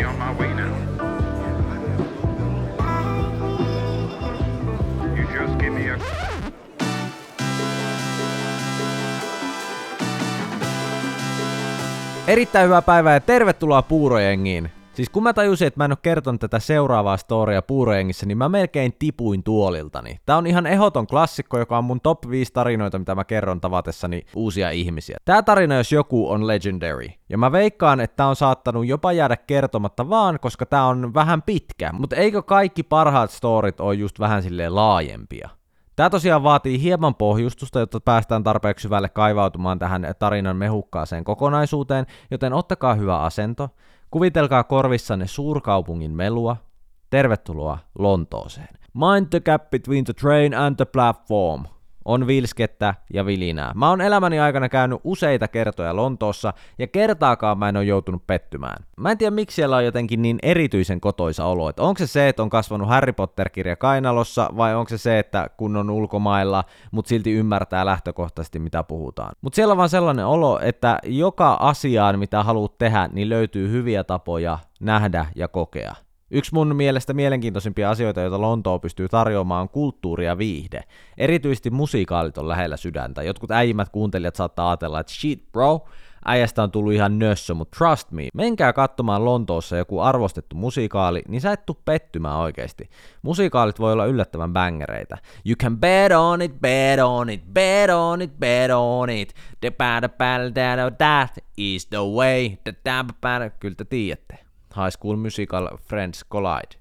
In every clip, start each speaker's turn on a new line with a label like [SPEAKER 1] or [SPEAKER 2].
[SPEAKER 1] me on my way now. You just give me a.
[SPEAKER 2] Erittäin hyvää päivää ja tervetuloa Puurojengiin. Siis kun mä tajusin, että mä en ole kertonut tätä seuraavaa storia Puurojengissä, niin mä melkein tipuin tuoliltani. Tää on ihan ehoton klassikko, joka on mun top 5 tarinoita, mitä mä kerron tavatessani uusia ihmisiä. Tää tarina, jos joku, on legendary. Ja mä veikkaan, että tää on saattanut jopa jäädä kertomatta vaan, koska tää on vähän pitkä. Mutta eikö kaikki parhaat storit ole just vähän silleen laajempia? Tämä tosiaan vaatii hieman pohjustusta, jotta päästään tarpeeksi syvälle kaivautumaan tähän tarinan mehukkaaseen kokonaisuuteen, joten ottakaa hyvä asento, kuvitelkaa korvissanne suurkaupungin melua, tervetuloa Lontooseen. Mind the gap between the train and the platform – on vilskettä ja vilinää. Mä oon elämäni aikana käynyt useita kertoja Lontoossa, ja kertaakaan mä en ole joutunut pettymään. Mä en tiedä, miksi siellä on jotenkin niin erityisen kotoisa olo. Että onko se se, että on kasvanut Harry Potter-kirja kainalossa, vai onko se se, että kun on ulkomailla, mutta silti ymmärtää lähtökohtaisesti, mitä puhutaan. Mutta siellä on vaan sellainen olo, että joka asiaan, mitä haluat tehdä, niin löytyy hyviä tapoja nähdä ja kokea. Yksi mun mielestä mielenkiintoisimpia asioita, joita Lontoo pystyy tarjoamaan, on kulttuuri ja viihde. Erityisesti musiikaalit on lähellä sydäntä. Jotkut äijimmät kuuntelijat saattaa ajatella, että shit bro, äijästä on tullut ihan nössö, mutta trust me, menkää katsomaan Lontoossa joku arvostettu musikaali, niin sä et tuu pettymään oikeesti. Musikaalit voi olla yllättävän bängereitä. You can bet on it, bet on it, bet on it, bet on it. The bad, bad, that is the way. The bad, kyllä te tiedätte. High School Musical Friends Collide.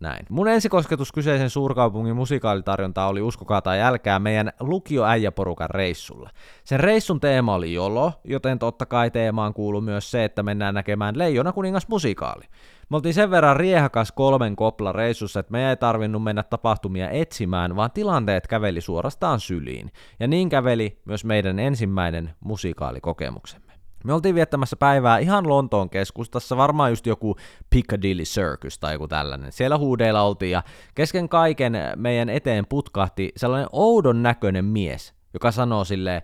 [SPEAKER 2] Näin. Mun ensikosketus kyseisen suurkaupungin musikaalitarjontaa oli uskokaa tai älkää meidän lukioäijäporukan reissulla. Sen reissun teema oli jolo, joten totta kai teemaan kuuluu myös se, että mennään näkemään Leijona kuningas musikaali. Me oltiin sen verran riehakas kolmen kopla reissussa, että me ei tarvinnut mennä tapahtumia etsimään, vaan tilanteet käveli suorastaan syliin. Ja niin käveli myös meidän ensimmäinen musikaalikokemuksemme. Me oltiin viettämässä päivää ihan Lontoon keskustassa, varmaan just joku Piccadilly Circus tai joku tällainen. Siellä huudeilla oltiin ja kesken kaiken meidän eteen putkahti sellainen oudon näköinen mies, joka sanoo silleen,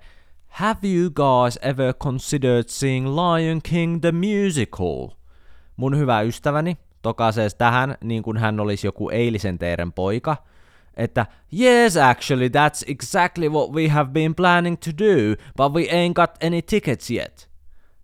[SPEAKER 2] Have you guys ever considered seeing Lion King the musical? Mun hyvä ystäväni tokasees tähän niin kuin hän olisi joku eilisen teeren poika, että yes actually that's exactly what we have been planning to do, but we ain't got any tickets yet.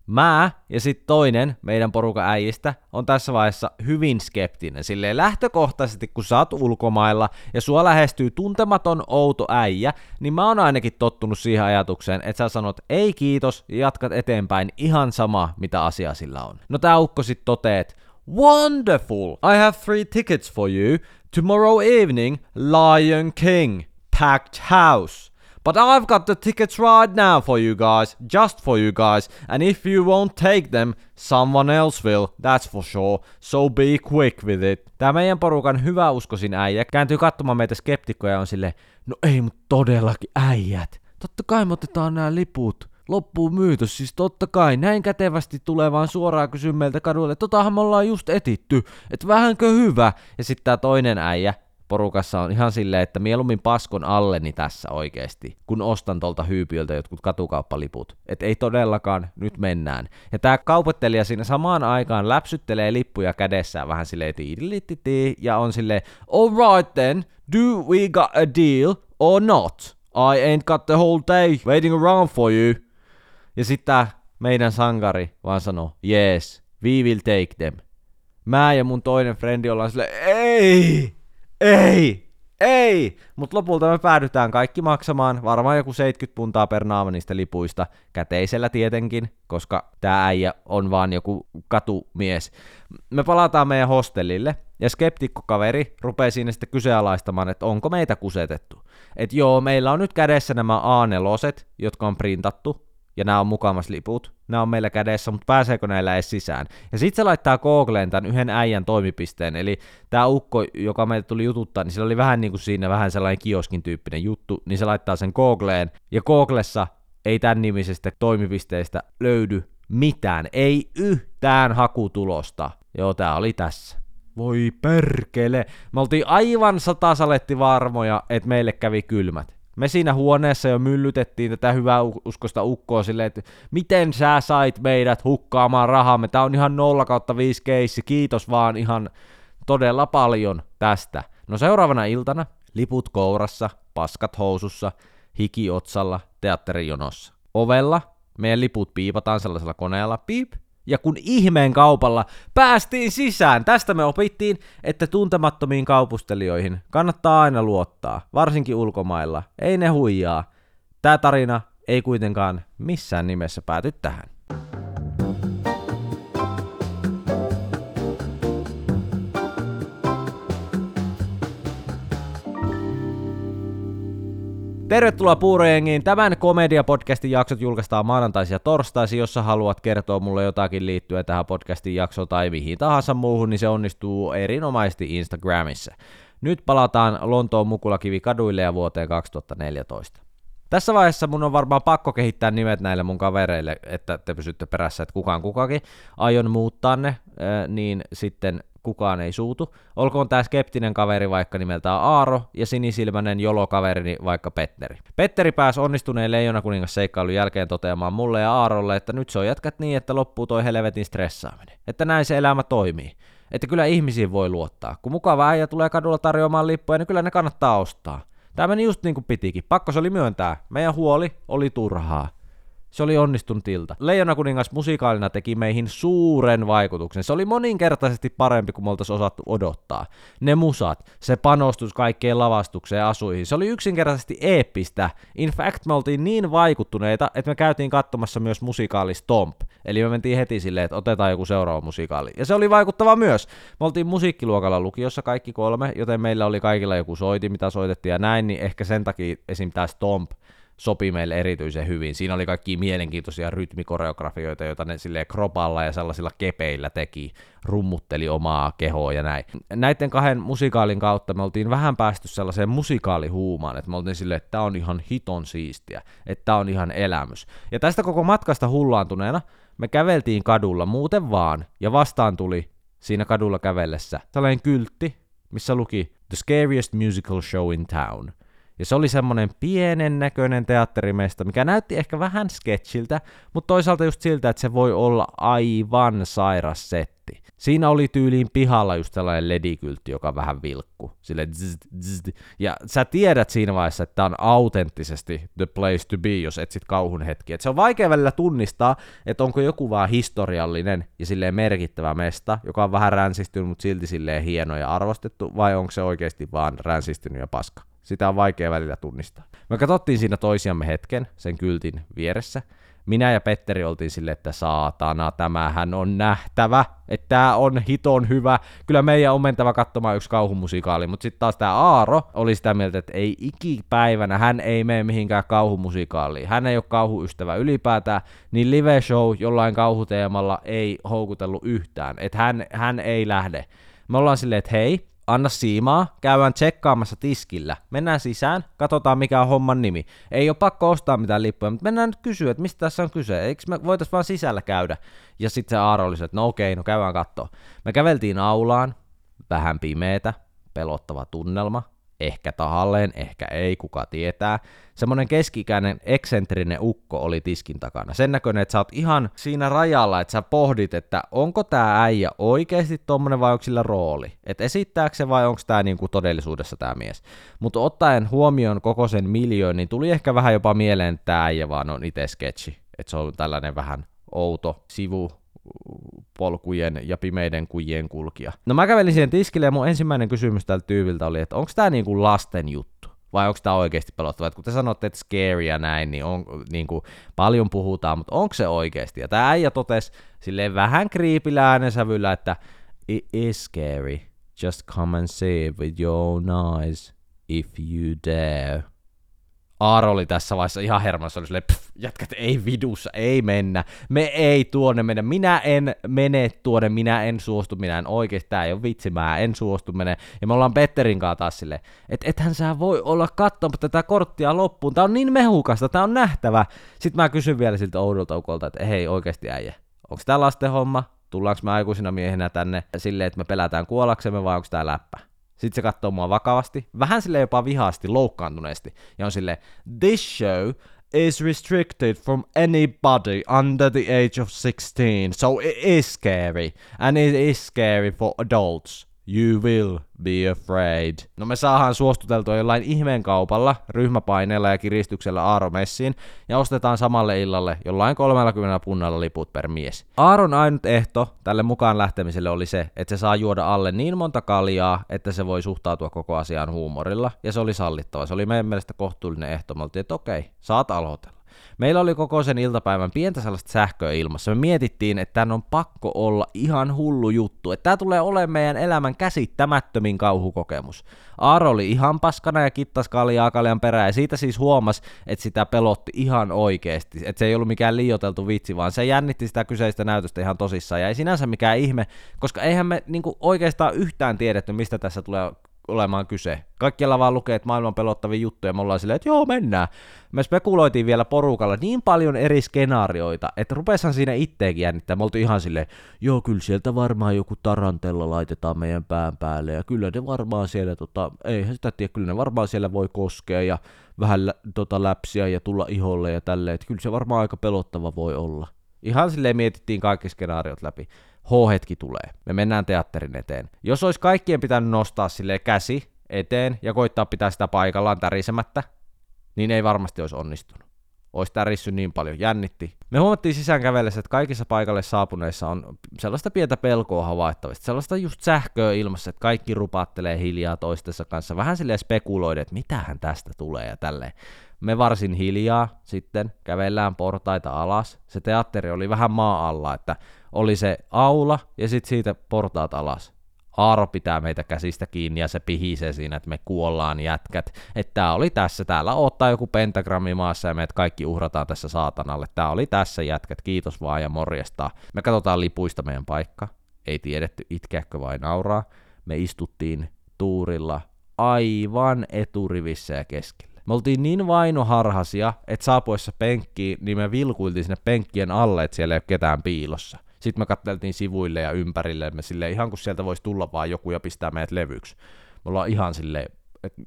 [SPEAKER 2] Mä ja sitten toinen meidän porukan äijistä on tässä vaiheessa hyvin skeptinen. Silleen lähtökohtaisesti, kun sä oot ulkomailla ja sua lähestyy tuntematon outo äijä, niin mä oon ainakin tottunut siihen ajatukseen, että sä sanot ei kiitos ja jatkat eteenpäin ihan sama, mitä asia sillä on. No tää ukko sit toteet, Wonderful! I have three tickets for you. Tomorrow evening, Lion King. Packed house. But I've got the tickets right now for you guys, just for you guys, and if you won't take them, someone else will, that's for sure, so be quick with it. Tää meidän porukan hyväuskoisin äijä kääntyy katsomaan meitä skeptikkoja ja on sille, no ei mut todellakin äijät. Totta kai me otetaan nämä liput. Loppuun myyty, siis totta kai, näin kätevästi tulee vaan suoraan kysyä meiltä kaduille, totahan me ollaan just etitty, et vähänkö hyvä. Ja sitten tää toinen äijä, porukassa on ihan silleen, että mieluummin paskon alleni tässä oikeesti, kun ostan tolta hyypiöltä jotkut katukauppaliput. Et ei todellakaan, nyt mennään. Ja tää kaupattelija siinä samaan aikaan läpsyttelee lippuja kädessään vähän silleen ja on silleen, alright then, do we got a deal or not? I ain't got the whole day waiting around for you. Ja sitten meidän sankari vaan sanoo, yes, we will take them. Mä ja mun toinen frendi ollaan silleen, ei! Ei, ei! Mutta lopulta me päädytään kaikki maksamaan varmaan joku 70 puntaa per naama niistä lipuista, käteisellä tietenkin, koska tämä äijä on vaan joku katumies. Me palataan meidän hostellille, ja skeptikkokaveri rupeaa siinä sitten kyseenalaistamaan, että onko meitä kusetettu. Että joo, meillä on nyt kädessä nämä A4, jotka on printattu, ja nämä on mukamas liput, nämä on meillä kädessä, mutta pääseekö näillä edes sisään? Ja sitten se laittaa Googleen tämän yhden äijän toimipisteen, eli tämä ukko, joka meille tuli jututtaa, niin sillä oli vähän niin kuin siinä vähän sellainen kioskin tyyppinen juttu, niin se laittaa sen Googleen, ja Googlessa ei tämän nimisestä toimipisteestä löydy mitään, ei yhtään hakutulosta. Joo, tää oli tässä. Voi perkele. Me oltiin aivan satasaletti varmoja, että meille kävi kylmät. Me siinä huoneessa jo myllytettiin tätä hyvää uskosta ukkoa silleen, että miten sä sait meidät hukkaamaan rahamme, tää on ihan 0 kautta 5 keissi, kiitos vaan ihan todella paljon tästä. No seuraavana iltana, liput kourassa, paskat housussa, hiki otsalla, teatterijonossa. Ovella meidän liput piipataan sellaisella koneella, piip, ja kun ihmeen kaupalla päästiin sisään, tästä me opittiin, että tuntemattomiin kaupustelijoihin kannattaa aina luottaa, varsinkin ulkomailla. Ei ne huijaa. Tämä tarina ei kuitenkaan missään nimessä pääty tähän. Tervetuloa Puurojengiin. Tämän komediapodcastin jaksot julkaistaan maanantaisin ja torstaisin. Jos sä haluat kertoa mulle jotakin liittyen tähän podcastin jaksoon tai mihin tahansa muuhun, niin se onnistuu erinomaisesti Instagramissa. Nyt palataan Lontoon Mukulakivi kaduille ja vuoteen 2014. Tässä vaiheessa mun on varmaan pakko kehittää nimet näille mun kavereille, että te pysytte perässä, että kukaan kukakin. Aion muuttaa ne, niin sitten kukaan ei suutu. Olkoon tämä skeptinen kaveri vaikka nimeltään Aaro ja sinisilmäinen jolokaverini vaikka Petteri. Petteri pääsi onnistuneen leijona kuningas seikkailun jälkeen toteamaan mulle ja Aarolle, että nyt se on jätkät niin, että loppuu toi helvetin stressaaminen. Että näin se elämä toimii. Että kyllä ihmisiin voi luottaa. Kun mukava äijä tulee kadulla tarjoamaan lippuja, niin kyllä ne kannattaa ostaa. Tämä meni just niin kuin pitikin. Pakko se oli myöntää. Meidän huoli oli turhaa. Se oli onnistunut ilta. Leijona kuningas musikaalina teki meihin suuren vaikutuksen. Se oli moninkertaisesti parempi kuin me oltaisiin osattu odottaa. Ne musat, se panostus kaikkeen lavastukseen ja asuihin, se oli yksinkertaisesti eeppistä. In fact, me oltiin niin vaikuttuneita, että me käytiin katsomassa myös musikaali Stomp. Eli me mentiin heti silleen, että otetaan joku seuraava musikaali. Ja se oli vaikuttava myös. Me oltiin musiikkiluokalla lukiossa kaikki kolme, joten meillä oli kaikilla joku soiti, mitä soitettiin ja näin, niin ehkä sen takia esim. tämä Stomp sopi meille erityisen hyvin. Siinä oli kaikki mielenkiintoisia rytmikoreografioita, joita ne sille kropalla ja sellaisilla kepeillä teki, rummutteli omaa kehoa ja näin. Näiden kahden musikaalin kautta me oltiin vähän päästy sellaiseen musikaalihuumaan, että me oltiin silleen, että tämä on ihan hiton siistiä, että tämä on ihan elämys. Ja tästä koko matkasta hullaantuneena me käveltiin kadulla muuten vaan, ja vastaan tuli siinä kadulla kävellessä sellainen kyltti, missä luki The Scariest Musical Show in Town – ja se oli semmonen pienen näköinen teatterimesta, mikä näytti ehkä vähän sketchiltä, mutta toisaalta just siltä, että se voi olla aivan sairas setti. Siinä oli tyyliin pihalla just sellainen ledikyltti, joka vähän vilkku. Sille zzz. Ja sä tiedät siinä vaiheessa, että tämä on autenttisesti the place to be, jos etsit kauhun hetki. Et se on vaikea välillä tunnistaa, että onko joku vaan historiallinen ja silleen merkittävä mesta, joka on vähän ränsistynyt, mutta silti silleen hieno ja arvostettu, vai onko se oikeasti vaan ränsistynyt ja paska. Sitä on vaikea välillä tunnistaa. Me katsottiin siinä toisiamme hetken sen kyltin vieressä. Minä ja Petteri oltiin sille, että saatana, tämähän on nähtävä, että tämä on hiton hyvä. Kyllä meidän on mentävä katsomaan yksi kauhumusikaali, mutta sitten taas tämä Aaro oli sitä mieltä, että ei ikipäivänä, hän ei mene mihinkään kauhumusikaaliin. Hän ei ole kauhuystävä ylipäätään, niin live show jollain kauhuteemalla ei houkutellut yhtään, että hän, hän ei lähde. Me ollaan silleen, että hei, anna siimaa, käydään tsekkaamassa tiskillä. Mennään sisään, katsotaan mikä on homman nimi. Ei ole pakko ostaa mitään lippuja, mutta mennään nyt kysyä, että mistä tässä on kyse. Eikö me voitais vaan sisällä käydä? Ja sitten se Aaro oli että no okei, no käydään katsoa. Me käveltiin aulaan, vähän pimeetä, pelottava tunnelma, ehkä tahalleen, ehkä ei, kuka tietää. Semmonen keskikäinen eksentrinen ukko oli tiskin takana. Sen näköinen, että sä oot ihan siinä rajalla, että sä pohdit, että onko tää äijä oikeasti tommonen vai onko sillä rooli. Että esittääkö se vai onko tää niinku todellisuudessa tää mies. Mutta ottaen huomioon koko sen miljoon, niin tuli ehkä vähän jopa mieleen, että tää äijä vaan on itse sketchi. Että se on tällainen vähän outo sivu polkujen ja pimeiden kujien kulkija. No mä kävelin siihen tiskille ja mun ensimmäinen kysymys tältä tyyviltä oli, että onko tämä niinku lasten juttu? Vai onko tämä oikeasti pelottava? kun te sanotte, että scary ja näin, niin, on, niin kuin, paljon puhutaan, mutta onko se oikeasti? Ja tämä äijä totesi silleen vähän kriipillä äänensävyllä, että it is scary. Just come and see it with your own eyes if you dare. Aaro oli tässä vaiheessa ihan hermassa, oli silleen, pff, jätkät ei vidussa, ei mennä, me ei tuonne mennä, minä en mene tuonne, minä en suostu, minä en oikeesti, tää ei ole vitsi, mä en suostu mene. Ja me ollaan Petterin kanssa taas silleen, että ethän sä voi olla katsomatta tätä korttia loppuun, tää on niin mehukasta, tää on nähtävä. Sitten mä kysyn vielä siltä oudolta ukolta, että hei oikeesti äijä, onko tää lasten homma? Tullaanko me aikuisina miehenä tänne silleen, että me pelätään kuollaksemme vai onko tää läppä? Sitten se katsoo mua vakavasti, vähän sille jopa vihaasti, loukkaantuneesti, ja on sille This show is restricted from anybody under the age of 16, so it is scary, and it is scary for adults. You will be afraid. No me saadaan suostuteltua jollain ihmeen kaupalla, ryhmäpaineella ja kiristyksellä Aaro messiin, ja ostetaan samalle illalle jollain 30 punnalla liput per mies. Aaron ainut ehto tälle mukaan lähtemiselle oli se, että se saa juoda alle niin monta kaljaa, että se voi suhtautua koko asiaan huumorilla, ja se oli sallittava. Se oli meidän mielestä kohtuullinen ehto. Me oltiin, että okei, saat aloitella. Meillä oli koko sen iltapäivän pientä sellaista sähköä ilmassa. Me mietittiin, että tämän on pakko olla ihan hullu juttu. Että tämä tulee olemaan meidän elämän käsittämättömin kauhukokemus. Aaro oli ihan paskana ja kittas kaljaa kaljan perään ja siitä siis huomas, että sitä pelotti ihan oikeasti. Että se ei ollut mikään liioteltu vitsi, vaan se jännitti sitä kyseistä näytöstä ihan tosissaan. Ja ei sinänsä mikään ihme, koska eihän me niinku oikeastaan yhtään tiedetty, mistä tässä tulee olemaan kyse. Kaikkialla vaan lukee, että maailman pelottavia juttuja, me ollaan silleen, että joo, mennään. Me spekuloitiin vielä porukalla niin paljon eri skenaarioita, että rupeshan siinä itteekin jännittää. Me oltiin ihan silleen, joo, kyllä sieltä varmaan joku tarantella laitetaan meidän pään päälle, ja kyllä ne varmaan siellä, tota, eihän sitä tiedä, kyllä ne varmaan siellä voi koskea, ja vähän lä- tota, läpsiä ja tulla iholle ja tälleen, että kyllä se varmaan aika pelottava voi olla. Ihan silleen mietittiin kaikki skenaariot läpi. H-hetki tulee. Me mennään teatterin eteen. Jos olisi kaikkien pitänyt nostaa sille käsi eteen ja koittaa pitää sitä paikallaan tärisemättä, niin ei varmasti olisi onnistunut. Olisi tärissy niin paljon, jännitti. Me huomattiin sisään kävellessä, että kaikissa paikalle saapuneissa on sellaista pientä pelkoa havaittavista, sellaista just sähköä ilmassa, että kaikki rupattelee hiljaa toistensa kanssa, vähän silleen spekuloiden, että mitähän tästä tulee ja tälleen. Me varsin hiljaa sitten kävellään portaita alas. Se teatteri oli vähän maa alla, että oli se aula ja sitten siitä portaat alas. Aaro pitää meitä käsistä kiinni ja se pihisee siinä, että me kuollaan jätkät. Että tää oli tässä, täällä ottaa joku pentagrammi maassa ja meidät kaikki uhrataan tässä saatanalle. Tää oli tässä jätkät, kiitos vaan ja morjesta. Me katsotaan lipuista meidän paikka. Ei tiedetty itkeäkö vai nauraa. Me istuttiin tuurilla aivan eturivissä ja keskellä. Me oltiin niin vainoharhasia, että saapuessa penkkiin, niin me vilkuiltiin sinne penkkien alle, että siellä ei ole ketään piilossa. Sitten me katteltiin sivuille ja ympärille, me silleen, ihan kun sieltä voisi tulla vaan joku ja pistää meidät levyksi. Me ollaan ihan silleen, että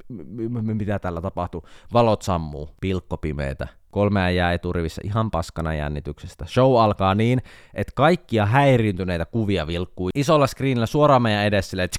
[SPEAKER 2] mitä tällä tapahtuu. Valot sammuu, pilkko pimeetä. Kolmea jää eturivissä ihan paskana jännityksestä. Show alkaa niin, että kaikkia häiriintyneitä kuvia vilkkuu isolla screenillä suoraan meidän edessä silleen,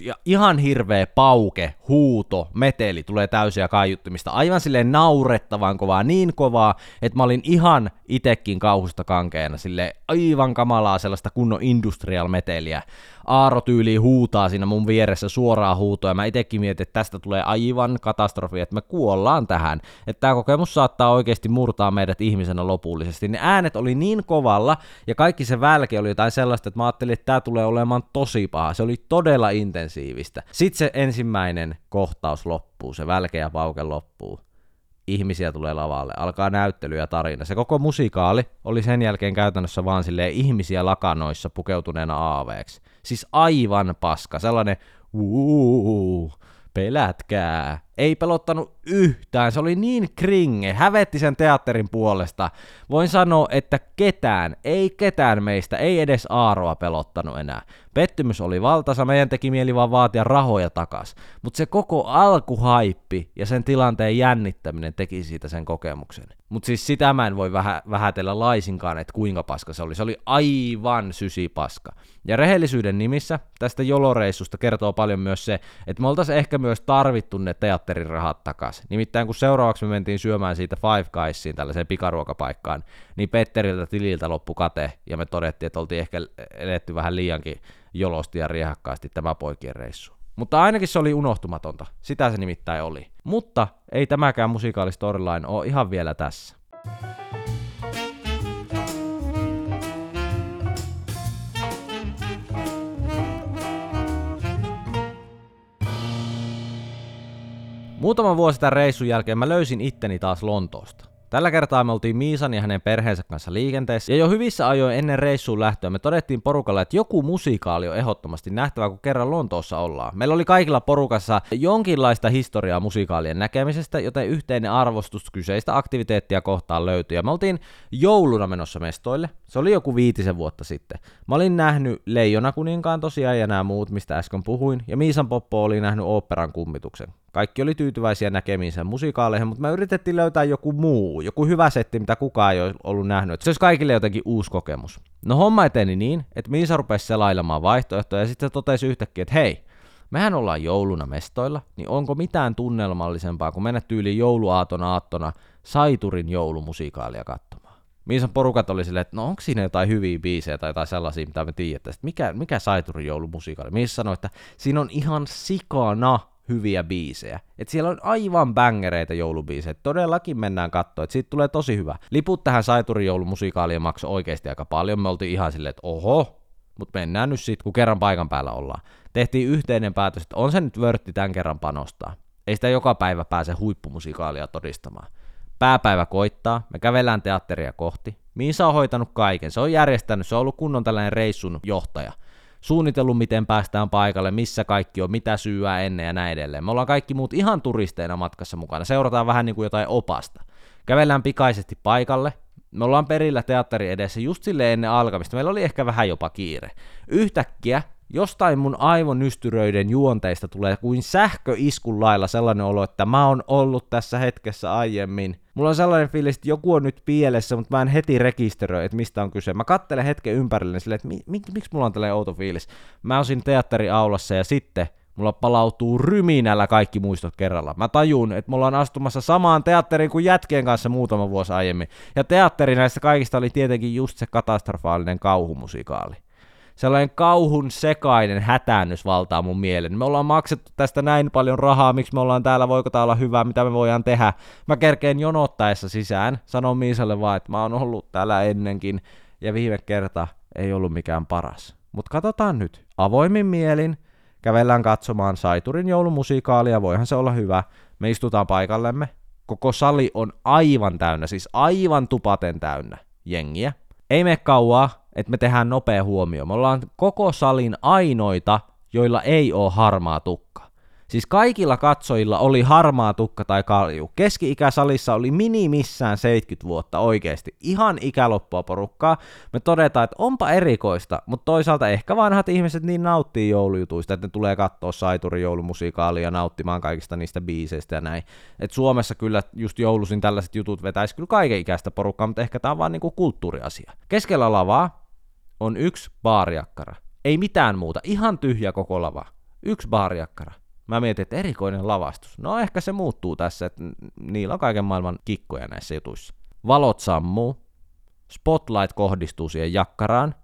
[SPEAKER 2] ja ihan hirveä pauke, huuto, meteli tulee täysiä kaiuttimista, aivan silleen naurettavan kovaa, niin kovaa, että mä olin ihan itekin kauhusta kankeena, sille aivan kamalaa sellaista kunnon industrial meteliä. Aaro tyyli huutaa siinä mun vieressä suoraa huutoa, ja mä itekin mietin, että tästä tulee aivan katastrofi, että me kuollaan tähän. Että tämä kokemus saattaa oikeasti murtaa meidät ihmisenä lopullisesti. Ne äänet oli niin kovalla, ja kaikki se välke oli jotain sellaista, että mä ajattelin, että tämä tulee olemaan tosi paha. Se oli todella intensiivistä. Sitten se ensimmäinen kohtaus loppuu, se välke ja pauke loppuu ihmisiä tulee lavalle, alkaa näyttely ja tarina. Se koko musikaali oli sen jälkeen käytännössä vaan silleen ihmisiä lakanoissa pukeutuneena aaveeksi. Siis aivan paska, sellainen uuu, pelätkää. Ei pelottanut yhtään, se oli niin kringe, hävetti sen teatterin puolesta. Voin sanoa, että ketään, ei ketään meistä, ei edes Aaroa pelottanut enää. Pettymys oli valtasa, meidän teki mieli vaan vaatia rahoja takas. Mutta se koko alkuhaippi ja sen tilanteen jännittäminen teki siitä sen kokemuksen. Mutta siis sitä mä en voi vähä, vähätellä laisinkaan, että kuinka paska se oli. Se oli aivan sysipaska. Ja rehellisyyden nimissä tästä joloreissusta kertoo paljon myös se, että me oltaisiin ehkä myös tarvittu ne teatterin rahat takaisin. Nimittäin kun seuraavaksi me mentiin syömään siitä Five Guysiin tällaiseen pikaruokapaikkaan, niin Petteriltä tililtä loppu kate, ja me todettiin, että oltiin ehkä eletty vähän liiankin jolosti ja riehakkaasti tämä poikien reissu. Mutta ainakin se oli unohtumatonta. Sitä se nimittäin oli. Mutta ei tämäkään musikaalistoryline ole ihan vielä tässä. Muutama vuosi tämän reissun jälkeen mä löysin itteni taas Lontoosta. Tällä kertaa me oltiin Miisan ja hänen perheensä kanssa liikenteessä, ja jo hyvissä ajoin ennen reissuun lähtöä me todettiin porukalle, että joku musikaali on ehdottomasti nähtävä, kun kerran Lontoossa ollaan. Meillä oli kaikilla porukassa jonkinlaista historiaa musikaalien näkemisestä, joten yhteinen arvostus kyseistä aktiviteettia kohtaan löytyi. Ja me oltiin jouluna menossa mestoille. Se oli joku viitisen vuotta sitten. Mä olin nähnyt Leijona kuninkaan tosiaan ja nämä muut, mistä äsken puhuin, ja Miisan Poppo oli nähnyt oopperan kummituksen. Kaikki oli tyytyväisiä näkemiinsä musikaaleihin, mutta me yritettiin löytää joku muu, joku hyvä setti, mitä kukaan ei ole ollut nähnyt. Että se olisi kaikille jotenkin uusi kokemus. No homma eteni niin, että Miisa rupesi selailemaan vaihtoehtoja ja sitten se totesi yhtäkkiä, että hei, mehän ollaan jouluna mestoilla, niin onko mitään tunnelmallisempaa kuin mennä tyyliin jouluaaton aattona Saiturin joulumusikaalia katsomaan. Miisan porukat oli silleen, että no onko siinä jotain hyviä biisejä tai jotain sellaisia, mitä me tiedetään. Mikä, mikä Saiturin joulumusiikaali? Miisa sanoi, että siinä on ihan sikana hyviä biisejä. Et siellä on aivan bängereitä joulubiisejä. Todellakin mennään katsoa, että siitä tulee tosi hyvä. Liput tähän Saiturin joulumusikaalia maksoi oikeasti aika paljon. Me oltiin ihan silleen, että oho, mutta mennään nyt sitten, kun kerran paikan päällä ollaan. Tehtiin yhteinen päätös, että on se nyt vörtti tämän kerran panostaa. Ei sitä joka päivä pääse huippumusikaalia todistamaan. Pääpäivä koittaa, me kävellään teatteria kohti. Miisa on hoitanut kaiken, se on järjestänyt, se on ollut kunnon tällainen reissun johtaja suunnitellut, miten päästään paikalle, missä kaikki on, mitä syyä ennen ja näin edelleen. Me ollaan kaikki muut ihan turisteina matkassa mukana, seurataan vähän niin kuin jotain opasta. Kävellään pikaisesti paikalle, me ollaan perillä teatteri edessä just sille ennen alkamista, meillä oli ehkä vähän jopa kiire. Yhtäkkiä jostain mun aivonystyröiden juonteista tulee kuin sähköiskun lailla sellainen olo, että mä oon ollut tässä hetkessä aiemmin. Mulla on sellainen fiilis, että joku on nyt pielessä, mutta mä en heti rekisteröi, että mistä on kyse. Mä kattelen hetken ympärille silleen, että mi- mi- miksi mulla on tällainen outo fiilis. Mä oon siinä teatteriaulassa ja sitten mulla palautuu ryminällä kaikki muistot kerralla. Mä tajun, että mulla on astumassa samaan teatteriin kuin jätkien kanssa muutama vuosi aiemmin. Ja teatteri näistä kaikista oli tietenkin just se katastrofaalinen kauhumusikaali sellainen kauhun sekainen hätäännys valtaa mun mielen. Me ollaan maksettu tästä näin paljon rahaa, miksi me ollaan täällä, voiko tää olla hyvä, mitä me voidaan tehdä. Mä kerkeen jonottaessa sisään, sanon Miisalle vaan, että mä oon ollut täällä ennenkin, ja viime kerta ei ollut mikään paras. Mutta katsotaan nyt, avoimin mielin, kävellään katsomaan Saiturin joulumusikaalia, voihan se olla hyvä. Me istutaan paikallemme, koko sali on aivan täynnä, siis aivan tupaten täynnä jengiä. Ei mene kauaa, että me tehdään nopea huomio. Me ollaan koko salin ainoita, joilla ei ole harmaa tukka. Siis kaikilla katsojilla oli harmaa tukka tai kalju. Keski-ikä salissa oli minimissään 70 vuotta oikeasti. Ihan ikäloppua porukkaa. Me todetaan, että onpa erikoista, mutta toisaalta ehkä vanhat ihmiset niin nauttii joulujutuista, että ne tulee katsoa Saiturin joulumusikaalia nauttimaan kaikista niistä biiseistä ja näin. Et Suomessa kyllä just joulusin tällaiset jutut vetäisi kyllä kaiken ikäistä porukkaa, mutta ehkä tämä on vaan niinku kulttuuriasia. Keskellä lavaa on yksi baariakkara. Ei mitään muuta, ihan tyhjä koko lava. Yksi baariakkara. Mä mietin, että erikoinen lavastus. No ehkä se muuttuu tässä, että niillä on kaiken maailman kikkoja näissä jutuissa. Valot sammuu, spotlight kohdistuu siihen jakkaraan,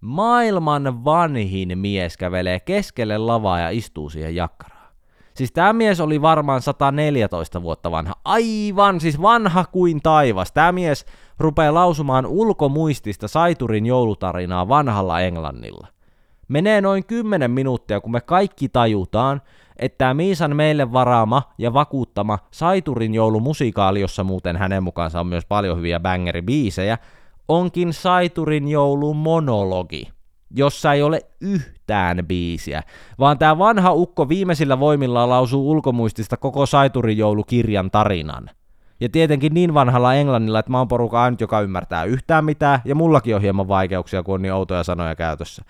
[SPEAKER 2] maailman vanhin mies kävelee keskelle lavaa ja istuu siihen jakkaraan. Siis tämä mies oli varmaan 114 vuotta vanha. Aivan, siis vanha kuin taivas. Tämä mies rupeaa lausumaan ulkomuistista Saiturin joulutarinaa vanhalla englannilla. Menee noin 10 minuuttia, kun me kaikki tajutaan, että tämä Miisan meille varaama ja vakuuttama Saiturin joulumusikaali, jossa muuten hänen mukaansa on myös paljon hyviä bangeribiisejä, onkin Saiturin joulumonologi, jossa ei ole yhtään biisiä, vaan tämä vanha ukko viimeisillä voimilla lausuu ulkomuistista koko Saiturin joulukirjan tarinan – ja tietenkin niin vanhalla englannilla, että mä oon porukka ainut, joka ymmärtää yhtään mitään, ja mullakin on hieman vaikeuksia, kun on niin outoja sanoja käytössä.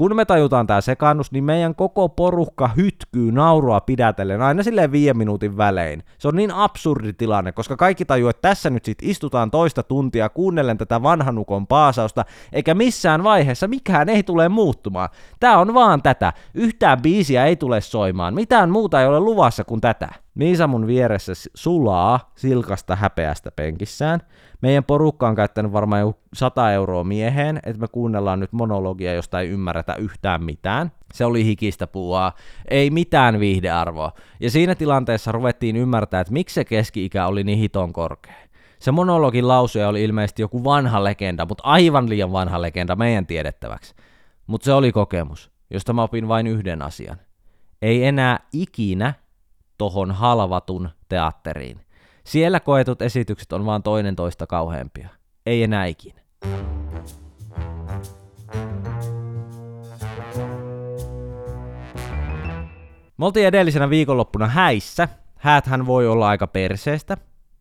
[SPEAKER 2] Kun me tajutaan tämä sekannus, niin meidän koko porukka hytkyy naurua pidätellen aina silleen viiden minuutin välein. Se on niin absurdi tilanne, koska kaikki tajuu, että tässä nyt sit istutaan toista tuntia kuunnellen tätä vanhanukon paasausta, eikä missään vaiheessa mikään ei tule muuttumaan. Tää on vaan tätä. Yhtään biisiä ei tule soimaan. Mitään muuta ei ole luvassa kuin tätä. Miisa mun vieressä sulaa silkasta häpeästä penkissään. Meidän porukka on käyttänyt varmaan jo 100 euroa mieheen, että me kuunnellaan nyt monologia, josta ei ymmärretä yhtään mitään. Se oli hikistä puua, ei mitään viihdearvoa. Ja siinä tilanteessa ruvettiin ymmärtää, että miksi se keski-ikä oli niin hiton korkea. Se monologin lausuja oli ilmeisesti joku vanha legenda, mutta aivan liian vanha legenda meidän tiedettäväksi. Mutta se oli kokemus, josta mä opin vain yhden asian. Ei enää ikinä tohon halvatun teatteriin. Siellä koetut esitykset on vaan toinen toista kauheampia. Ei enää ikinä. Me oltiin edellisenä viikonloppuna häissä. Hääthän voi olla aika perseestä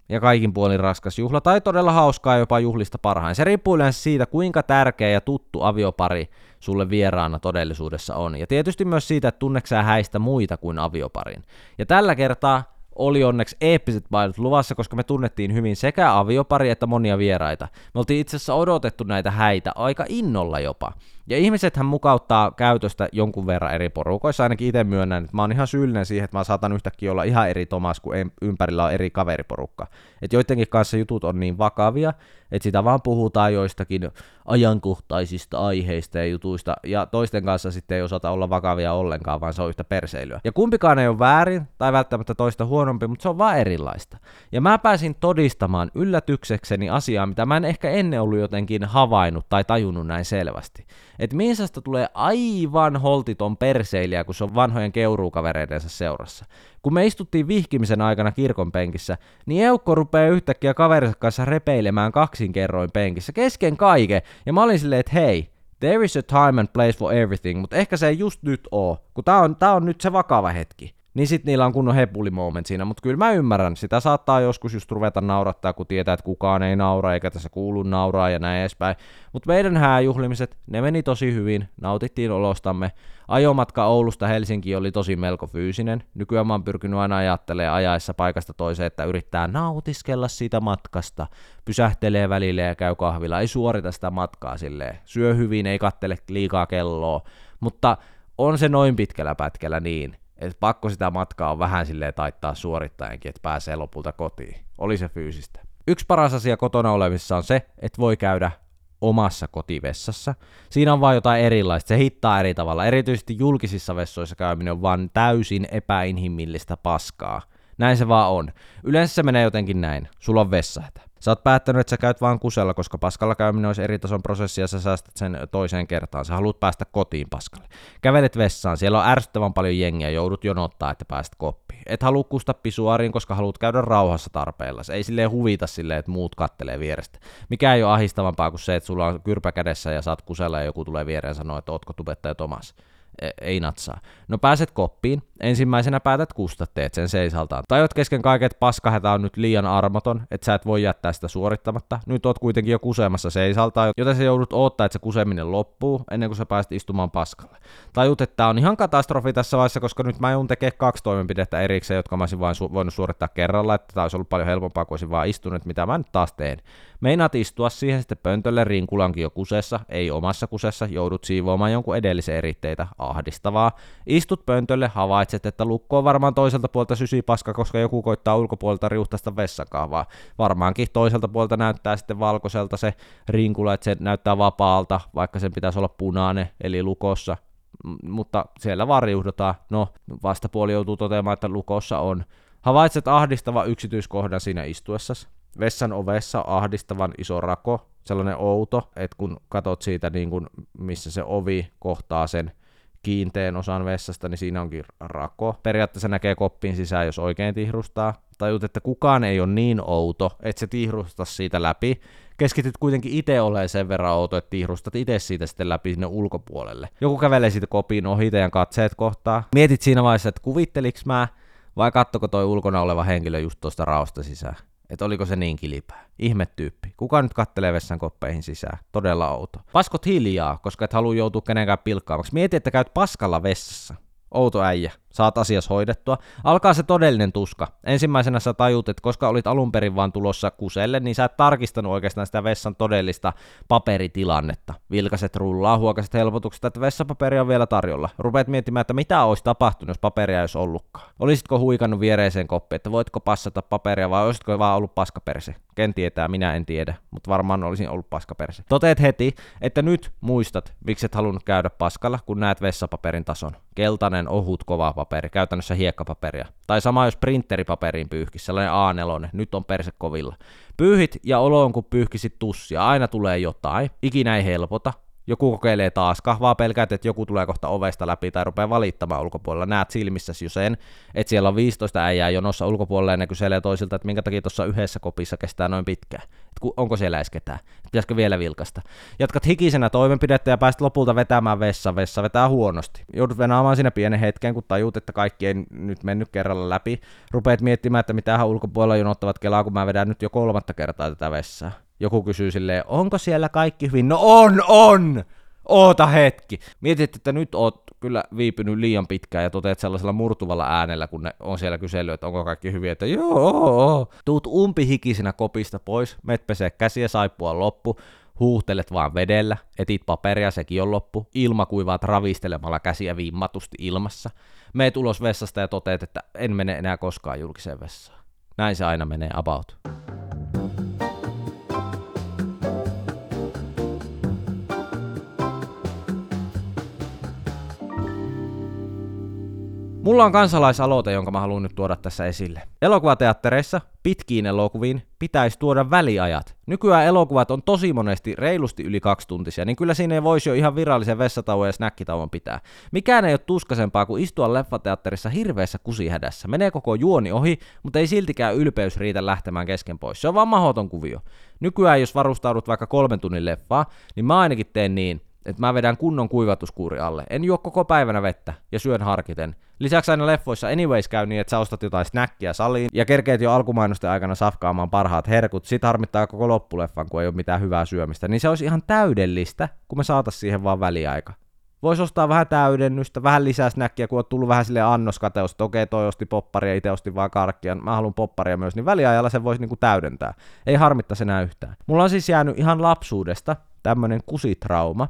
[SPEAKER 2] ja kaikin puolin raskas juhla, tai todella hauskaa jopa juhlista parhain. Se riippuu yleensä siitä, kuinka tärkeä ja tuttu aviopari sulle vieraana todellisuudessa on. Ja tietysti myös siitä, että tunneksää häistä muita kuin avioparin. Ja tällä kertaa oli onneksi eeppiset bailut luvassa, koska me tunnettiin hyvin sekä aviopari että monia vieraita. Me oltiin itse asiassa odotettu näitä häitä aika innolla jopa. Ja ihmisethän mukauttaa käytöstä jonkun verran eri porukoissa, ainakin itse myönnän, että mä oon ihan syyllinen siihen, että mä saatan yhtäkkiä olla ihan eri Tomas, kun ympärillä on eri kaveriporukka. Että joidenkin kanssa jutut on niin vakavia, että sitä vaan puhutaan joistakin ajankohtaisista aiheista ja jutuista, ja toisten kanssa sitten ei osata olla vakavia ollenkaan, vaan se on yhtä perseilyä. Ja kumpikaan ei ole väärin, tai välttämättä toista huonompi, mutta se on vaan erilaista. Ja mä pääsin todistamaan yllätyksekseni asiaa, mitä mä en ehkä ennen ollut jotenkin havainnut tai tajunnut näin selvästi että Minsasta tulee aivan holtiton perseilijä, kun se on vanhojen keuruukavereidensa seurassa. Kun me istuttiin vihkimisen aikana kirkon penkissä, niin Eukko rupeaa yhtäkkiä kaverinsa kanssa repeilemään kaksin kerroin penkissä kesken kaiken, ja mä olin silleen, että hei, there is a time and place for everything, mutta ehkä se ei just nyt oo, kun tää on, tää on nyt se vakava hetki niin sit niillä on kunnon hepuli moment siinä, mutta kyllä mä ymmärrän, sitä saattaa joskus just ruveta naurattaa, kun tietää, että kukaan ei naura, eikä tässä kuulu nauraa ja näin edespäin. Mutta meidän hääjuhlimiset, ne meni tosi hyvin, nautittiin olostamme. Ajomatka Oulusta Helsinki oli tosi melko fyysinen. Nykyään mä oon pyrkinyt aina ajattelemaan ajaessa paikasta toiseen, että yrittää nautiskella siitä matkasta. Pysähtelee välille ja käy kahvilla, ei suorita sitä matkaa silleen. Syö hyvin, ei kattele liikaa kelloa, mutta on se noin pitkällä pätkällä niin, että pakko sitä matkaa on vähän silleen taittaa suorittajankin, että pääsee lopulta kotiin. Oli se fyysistä. Yksi paras asia kotona olevissa on se, että voi käydä omassa kotivessassa. Siinä on vain jotain erilaista, se hittaa eri tavalla. Erityisesti julkisissa vessoissa käyminen on vaan täysin epäinhimillistä paskaa. Näin se vaan on. Yleensä se menee jotenkin näin. Sulla on vessahätä. Sä oot päättänyt, että sä käyt vaan kusella, koska paskalla käyminen olisi eri tason prosessi ja sä säästät sen toiseen kertaan. Sä haluat päästä kotiin paskalle. Kävelet vessaan, siellä on ärsyttävän paljon jengiä, joudut jonottaa, että pääset koppiin. Et halua kusta pisuariin, koska haluat käydä rauhassa tarpeella. Se ei silleen huvita silleen, että muut kattelee vierestä. Mikä ei ole ahistavampaa kuin se, että sulla on kyrpä kädessä ja saat kusella ja joku tulee viereen ja sanoo, että ootko tubettaja Tomas. E, ei natsaa. No pääset koppiin, ensimmäisenä päätät kusta, teet sen seisaltaan. Tai oot kesken kaiken, että paskahätä on nyt liian armoton, että sä et voi jättää sitä suorittamatta. Nyt oot kuitenkin jo kusemassa seisaltaan, joten sä joudut odottaa, että se kuseminen loppuu ennen kuin sä pääset istumaan paskalle. Tajut, että tää on ihan katastrofi tässä vaiheessa, koska nyt mä joudun tekemään kaksi toimenpidettä erikseen, jotka mä olisin vain su- voinut suorittaa kerralla, että tää olisi ollut paljon helpompaa, kuin olisin vaan istunut, mitä mä nyt taas teen. Meinaat istua siihen sitten pöntölle rinkulankin jo kusessa, ei omassa kusessa, joudut siivoamaan jonkun edellisen eritteitä, ahdistavaa. Istut pöntölle, havaitset, että lukko on varmaan toiselta puolta sysipaska, koska joku koittaa ulkopuolelta riuhtaista vessakahvaa. Varmaankin toiselta puolta näyttää sitten valkoiselta se rinkula, että se näyttää vapaalta, vaikka sen pitäisi olla punainen, eli lukossa. Mutta siellä vaan riuhdotaan. No, vastapuoli joutuu toteamaan, että lukossa on. Havaitset ahdistava yksityiskohdan siinä istuessasi vessan ovessa ahdistavan iso rako, sellainen outo, että kun katot siitä, niin kun, missä se ovi kohtaa sen kiinteän osan vessasta, niin siinä onkin rako. Periaatteessa näkee koppiin sisään, jos oikein tihrustaa. Tajut, että kukaan ei ole niin outo, että se tihrusta siitä läpi. Keskityt kuitenkin itse olemaan sen verran outo, että tihrustat itse siitä sitten läpi sinne ulkopuolelle. Joku kävelee siitä kopin ohi teidän katseet kohtaa. Mietit siinä vaiheessa, että kuvitteliks mä, vai kattoko toi ulkona oleva henkilö just tuosta raosta sisään että oliko se niin kilipää. Ihme tyyppi. Kuka nyt kattelee vessan koppeihin sisään? Todella outo. Paskot hiljaa, koska et halua joutua kenenkään pilkkaamaksi. Mieti, että käyt paskalla vessassa. Outo äijä saat asias hoidettua. Alkaa se todellinen tuska. Ensimmäisenä sä tajut, että koska olit alun perin vaan tulossa kuselle, niin sä et tarkistanut oikeastaan sitä vessan todellista paperitilannetta. Vilkaset rullaa, huokaset helpotuksesta, että vessapaperi on vielä tarjolla. Rupeat miettimään, että mitä olisi tapahtunut, jos paperia olisi ollutkaan. Olisitko huikannut viereiseen koppiin, että voitko passata paperia vai olisitko vaan ollut paskaperse? Ken tietää, minä en tiedä, mutta varmaan olisin ollut paskaperse. Toteet heti, että nyt muistat, miksi et halunnut käydä paskalla, kun näet vessapaperin tason. Keltainen, ohut, kova paperi, käytännössä hiekkapaperia. Tai sama jos printeripaperiin pyyhkisi, sellainen A4, nyt on perse kovilla. Pyyhit ja oloon kun pyyhkisit tussia, aina tulee jotain, ikinä ei helpota, joku kokeilee taas, kahvaa pelkäät, että joku tulee kohta ovesta läpi tai rupeaa valittamaan ulkopuolella, näet silmissäsi jo sen, että siellä on 15 äijää jonossa ulkopuolella ja ne kyselee toisilta, että minkä takia tuossa yhdessä kopissa kestää noin pitkään, että onko siellä edes ketään, pitäisikö vielä vilkasta. Jatkat hikisenä toimenpidettä ja pääst lopulta vetämään vessa, vessa vetää huonosti. Joudut venaamaan siinä pienen hetken, kun tajut, että kaikki ei nyt mennyt kerralla läpi. Rupeat miettimään, että mitähän ulkopuolella jonottavat kelaa, kun mä vedän nyt jo kolmatta kertaa tätä vessaa. Joku kysyy silleen, onko siellä kaikki hyvin? No on, on! Oota hetki. Mietit, että nyt oot kyllä viipynyt liian pitkään ja toteat sellaisella murtuvalla äänellä, kun ne on siellä kysellyt, että onko kaikki hyvin, että joo, tuut umpihikisenä kopista pois, met pesee käsiä, saippua loppu, huuhtelet vaan vedellä, etit paperia, sekin on loppu, ilma kuivaat ravistelemalla käsiä vimmatusti ilmassa, meet ulos vessasta ja toteat, että en mene enää koskaan julkiseen vessaan. Näin se aina menee about. Mulla on kansalaisaloite, jonka mä haluan nyt tuoda tässä esille. Elokuvateattereissa pitkiin elokuviin pitäisi tuoda väliajat. Nykyään elokuvat on tosi monesti reilusti yli kaksi tuntisia, niin kyllä siinä ei voisi jo ihan virallisen vessatauon ja snackitauon pitää. Mikään ei ole tuskasempaa kuin istua leffateatterissa hirveässä kusihädässä. Menee koko juoni ohi, mutta ei siltikään ylpeys riitä lähtemään kesken pois. Se on vaan mahoton kuvio. Nykyään jos varustaudut vaikka kolmen tunnin leffaa, niin mä ainakin teen niin, että mä vedän kunnon kuivatuskuuri alle. En juo koko päivänä vettä ja syön harkiten. Lisäksi aina leffoissa anyways käy niin, että sä ostat jotain snackia saliin ja kerkeet jo alkumainosten aikana safkaamaan parhaat herkut. Sit harmittaa koko loppuleffan, kun ei ole mitään hyvää syömistä. Niin se olisi ihan täydellistä, kun me saatais siihen vaan väliaika. Voisi ostaa vähän täydennystä, vähän lisää snackia, kun on tullut vähän sille annoskateus, että okei, toi osti popparia, itse osti vaan karkkia, mä haluan popparia myös, niin väliajalla se voisi niinku täydentää. Ei harmittaisi enää yhtään. Mulla on siis jäänyt ihan lapsuudesta tämmönen kusitrauma,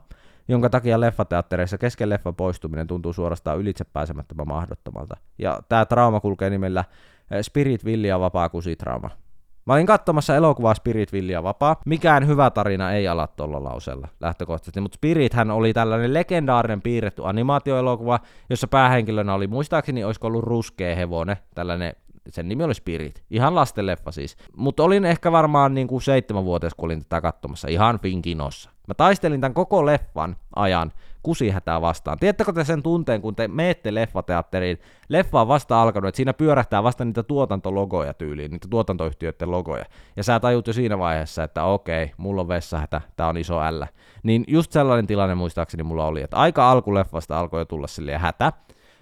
[SPEAKER 2] jonka takia leffateattereissa kesken leffan poistuminen tuntuu suorastaan ylitsepääsemättömän mahdottomalta. Ja tämä trauma kulkee nimellä eh, Spirit Villia vapaa kusitrauma. Mä olin katsomassa elokuvaa Spirit Villia vapaa. Mikään hyvä tarina ei ala tuolla lauseella lähtökohtaisesti, mutta Spirit hän oli tällainen legendaarinen piirretty animaatioelokuva, jossa päähenkilönä oli muistaakseni olisiko ollut ruskea hevonen, tällainen sen nimi oli Spirit. Ihan lastenleffa siis. Mutta olin ehkä varmaan niin kuin seitsemänvuotias, kun olin tätä katsomassa. Ihan finkinossa. Mä taistelin tämän koko leffan ajan kusihätää vastaan. Tiedättekö te sen tunteen, kun te meette leffateatteriin, leffa on vasta alkanut, että siinä pyörähtää vasta niitä tuotantologoja tyyliin, niitä tuotantoyhtiöiden logoja. Ja sä tajut jo siinä vaiheessa, että okei, mulla on vessahätä, tää on iso L. Niin just sellainen tilanne muistaakseni mulla oli, että aika alkuleffasta alkoi jo tulla silleen hätä.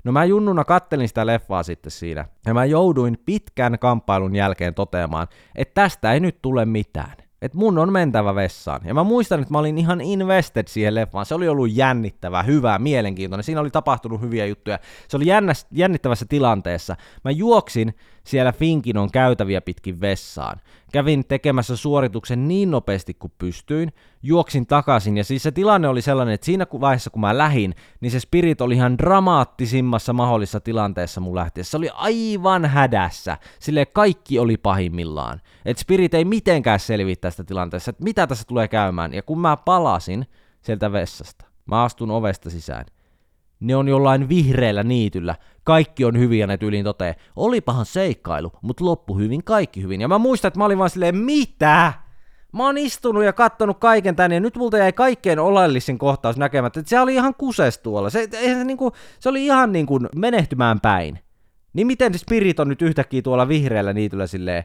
[SPEAKER 2] No mä junnuna kattelin sitä leffaa sitten siinä, ja mä jouduin pitkän kamppailun jälkeen toteamaan, että tästä ei nyt tule mitään että mun on mentävä vessaan. Ja mä muistan, että mä olin ihan invested siihen leffaan. Se oli ollut jännittävä, hyvä, mielenkiintoinen. Siinä oli tapahtunut hyviä juttuja. Se oli jännä, jännittävässä tilanteessa. Mä juoksin siellä Finkinon käytäviä pitkin vessaan. Kävin tekemässä suorituksen niin nopeasti kuin pystyin, juoksin takaisin, ja siis se tilanne oli sellainen, että siinä vaiheessa kun mä lähin, niin se spirit oli ihan dramaattisimmassa mahdollisessa tilanteessa mun lähtiessä. Se oli aivan hädässä, sille kaikki oli pahimmillaan. että spirit ei mitenkään selviä tästä tilanteesta, että mitä tässä tulee käymään, ja kun mä palasin sieltä vessasta, mä astun ovesta sisään, ne on jollain vihreällä niityllä. Kaikki on hyvin ja ne tyyliin totee, olipahan seikkailu, mutta loppu hyvin, kaikki hyvin. Ja mä muistan, että mä olin vaan silleen, mitä? Mä oon istunut ja kattonut kaiken tän ja nyt multa jäi kaikkein oleellisin kohtaus näkemättä. Se oli ihan kuses tuolla. Se, se, niinku, se oli ihan niinku menehtymään päin. Niin miten Spirit on nyt yhtäkkiä tuolla vihreällä niityllä silleen,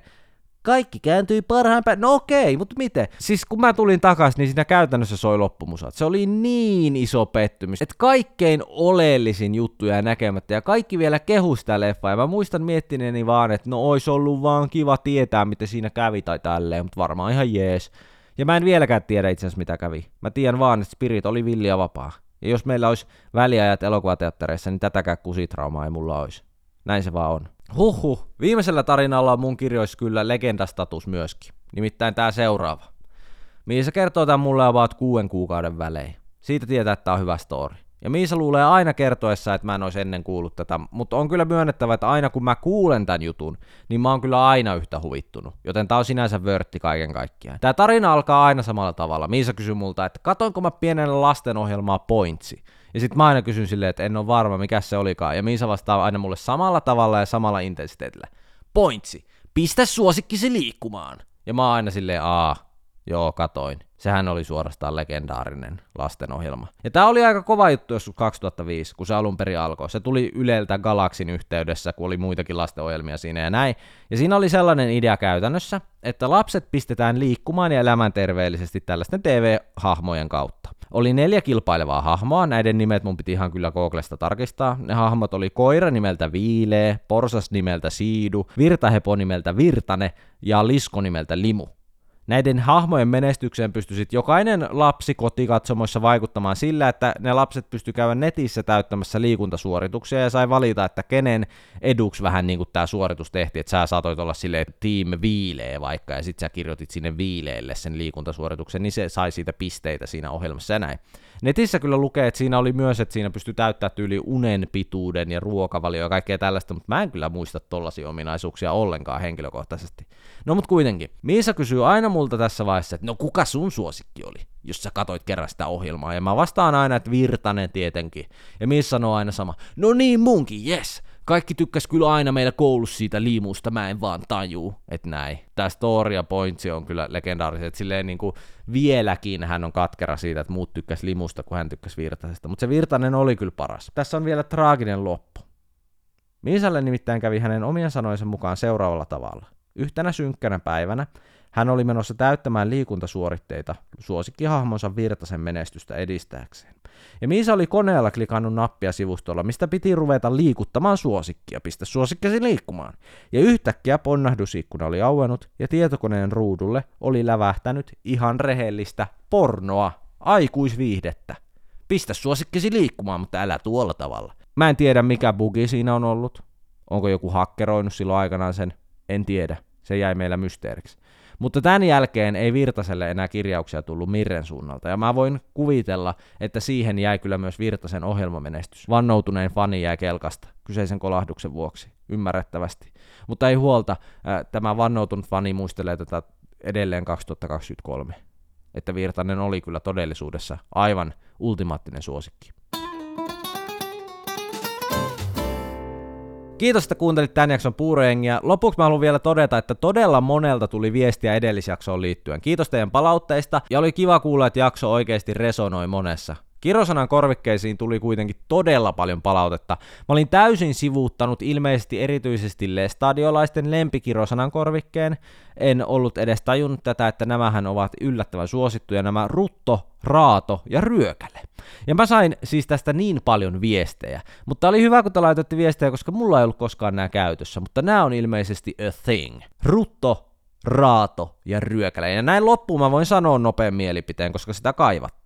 [SPEAKER 2] kaikki kääntyi parhaan päin. No okei, mutta miten? Siis kun mä tulin takaisin, niin siinä käytännössä soi loppumusat. Se oli niin iso pettymys, että kaikkein oleellisin juttu jäi näkemättä ja kaikki vielä kehu sitä leffaa. Ja mä muistan miettineeni vaan, että no ois ollut vaan kiva tietää, miten siinä kävi tai tälleen, mutta varmaan ihan jees. Ja mä en vieläkään tiedä itse asiassa mitä kävi. Mä tiedän vaan, että Spirit oli villia vapaa. Ja jos meillä olisi väliajat elokuvateattereissa, niin tätäkään kusitraumaa ei mulla olisi. Näin se vaan on. Huhhuh, viimeisellä tarinalla on mun kirjoissa kyllä legendastatus myöskin. Nimittäin tää seuraava. Miisa kertoo tämän mulle about kuuden kuukauden välein. Siitä tietää, että tää on hyvä story. Ja Miisa luulee aina kertoessa, että mä en olisi ennen kuullut tätä, mutta on kyllä myönnettävä, että aina kun mä kuulen tämän jutun, niin mä oon kyllä aina yhtä huvittunut. Joten tää on sinänsä vörtti kaiken kaikkiaan. Tää tarina alkaa aina samalla tavalla. Miisa kysyy multa, että katoinko mä pienellä lastenohjelmaa Pointsi. Ja sitten mä aina kysyn silleen, että en ole varma, mikä se olikaan. Ja Miisa vastaa aina mulle samalla tavalla ja samalla intensiteetillä. Pointsi, pistä suosikkisi liikkumaan. Ja mä oon aina silleen, aa, Joo, katoin. Sehän oli suorastaan legendaarinen lastenohjelma. Ja tää oli aika kova juttu joskus 2005, kun se alun perin alkoi. Se tuli Yleltä Galaksin yhteydessä, kun oli muitakin lastenohjelmia siinä ja näin. Ja siinä oli sellainen idea käytännössä, että lapset pistetään liikkumaan ja elämään terveellisesti tällaisten TV-hahmojen kautta. Oli neljä kilpailevaa hahmoa, näiden nimet mun piti ihan kyllä Googlesta tarkistaa. Ne hahmot oli koira nimeltä Viilee, porsas nimeltä Siidu, virtahepo nimeltä Virtane ja lisko nimeltä Limu näiden hahmojen menestykseen pystyi sitten jokainen lapsi kotikatsomoissa vaikuttamaan sillä, että ne lapset pysty käydä netissä täyttämässä liikuntasuorituksia ja sai valita, että kenen eduksi vähän niin kuin tämä suoritus tehtiin, että sä saatoit olla silleen team viilee vaikka ja sitten sä kirjoitit sinne viileelle sen liikuntasuorituksen, niin se sai siitä pisteitä siinä ohjelmassa ja näin. Netissä kyllä lukee, että siinä oli myös, että siinä pystyy täyttämään yli unen pituuden ja ruokavalio ja kaikkea tällaista, mutta mä en kyllä muista tollaisia ominaisuuksia ollenkaan henkilökohtaisesti. No mut kuitenkin, Miisa kysyy aina multa tässä vaiheessa, että no kuka sun suosikki oli, jos sä katoit kerran sitä ohjelmaa, ja mä vastaan aina, että Virtanen tietenkin, ja Miisa sanoo aina sama, no niin munkin, yes, kaikki tykkäs kyllä aina meillä koulussa siitä liimusta, mä en vaan tajuu, että näin. Tämä story ja pointsi on kyllä legendaariset, silleen niin kuin vieläkin hän on katkera siitä, että muut tykkäs limusta, kun hän tykkäs Virtasesta, mutta se Virtanen oli kyllä paras. Tässä on vielä traaginen loppu. Miisalle nimittäin kävi hänen omien sanojensa mukaan seuraavalla tavalla. Yhtenä synkkänä päivänä hän oli menossa täyttämään liikuntasuoritteita suosikkihahmonsa Virtasen menestystä edistääkseen. Ja Miisa oli koneella klikannut nappia sivustolla, mistä piti ruveta liikuttamaan suosikkia, pistä suosikkesi liikkumaan. Ja yhtäkkiä ponnahdusikkuna oli auennut ja tietokoneen ruudulle oli lävähtänyt ihan rehellistä pornoa, aikuisviihdettä. Pistä suosikkesi liikkumaan, mutta älä tuolla tavalla. Mä en tiedä mikä bugi siinä on ollut. Onko joku hakkeroinut silloin aikanaan sen? En tiedä. Se jäi meillä mysteeriksi. Mutta tämän jälkeen ei Virtaselle enää kirjauksia tullut Mirren suunnalta, ja mä voin kuvitella, että siihen jäi kyllä myös Virtasen ohjelmamenestys. Vannoutuneen fani jäi kelkasta kyseisen kolahduksen vuoksi, ymmärrettävästi. Mutta ei huolta, tämä vannoutunut fani muistelee tätä edelleen 2023, että Virtanen oli kyllä todellisuudessa aivan ultimaattinen suosikki. Kiitos, että kuuntelit tämän jakson puurojengia. Lopuksi mä haluan vielä todeta, että todella monelta tuli viestiä edellisjaksoon liittyen. Kiitos teidän palautteista ja oli kiva kuulla, että jakso oikeasti resonoi monessa. Kirosanan korvikkeisiin tuli kuitenkin todella paljon palautetta. Mä olin täysin sivuuttanut ilmeisesti erityisesti lestadiolaisten lempikirosanan korvikkeen. En ollut edes tajunnut tätä, että nämähän ovat yllättävän suosittuja, nämä rutto, raato ja ryökäle. Ja mä sain siis tästä niin paljon viestejä, mutta oli hyvä, kun te laitoitte viestejä, koska mulla ei ollut koskaan nämä käytössä, mutta nämä on ilmeisesti a thing. Rutto, raato ja ryökäle. Ja näin loppuun mä voin sanoa nopean mielipiteen, koska sitä kaivat.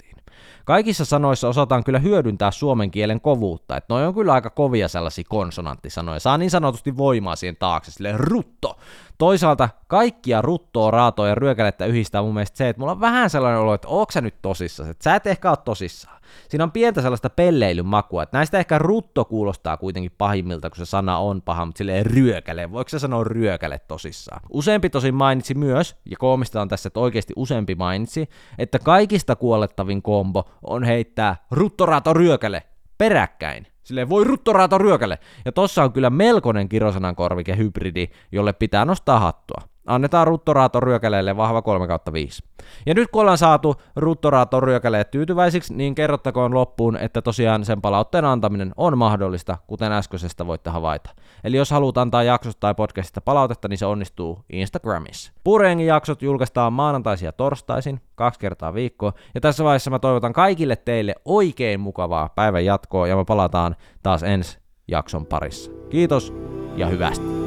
[SPEAKER 2] Kaikissa sanoissa osataan kyllä hyödyntää suomen kielen kovuutta, että noi on kyllä aika kovia sellaisia konsonanttisanoja, saa niin sanotusti voimaa siihen taakse, silleen rutto. Toisaalta kaikkia ruttoa, raatoa ja ryökälettä yhdistää mun mielestä se, että mulla on vähän sellainen olo, että ootko sä nyt tosissaan, että sä et ehkä ole tosissaan. Siinä on pientä sellaista pelleilyn makua, että näistä ehkä rutto kuulostaa kuitenkin pahimmilta, kun se sana on paha, mutta silleen ryökäle, voiko se sanoa ryökäle tosissaan? Useampi tosin mainitsi myös, ja koomista on tässä, että oikeasti useampi mainitsi, että kaikista kuolettavin kombo on heittää ruttorato ryökäle peräkkäin. Silleen voi ruttoraato ryökäle. Ja tossa on kyllä melkoinen kirosanan korvike hybridi, jolle pitää nostaa hattua. Annetaan Ruttoraaton ryökäleelle vahva 3 kautta 5. Ja nyt kun ollaan saatu Ruttoraaton ryökäleet tyytyväisiksi, niin kerrottakoon loppuun, että tosiaan sen palautteen antaminen on mahdollista, kuten äskeisestä voitte havaita. Eli jos haluat antaa jaksosta tai podcastista palautetta, niin se onnistuu Instagramissa. Puurengin jaksot julkaistaan maanantaisin ja torstaisin, kaksi kertaa viikkoa. Ja tässä vaiheessa mä toivotan kaikille teille oikein mukavaa päivän jatkoa, ja me palataan taas ensi jakson parissa. Kiitos ja hyvästi.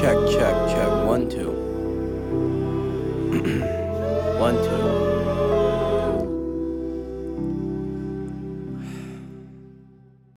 [SPEAKER 3] Check, check, check. One, two. One, two.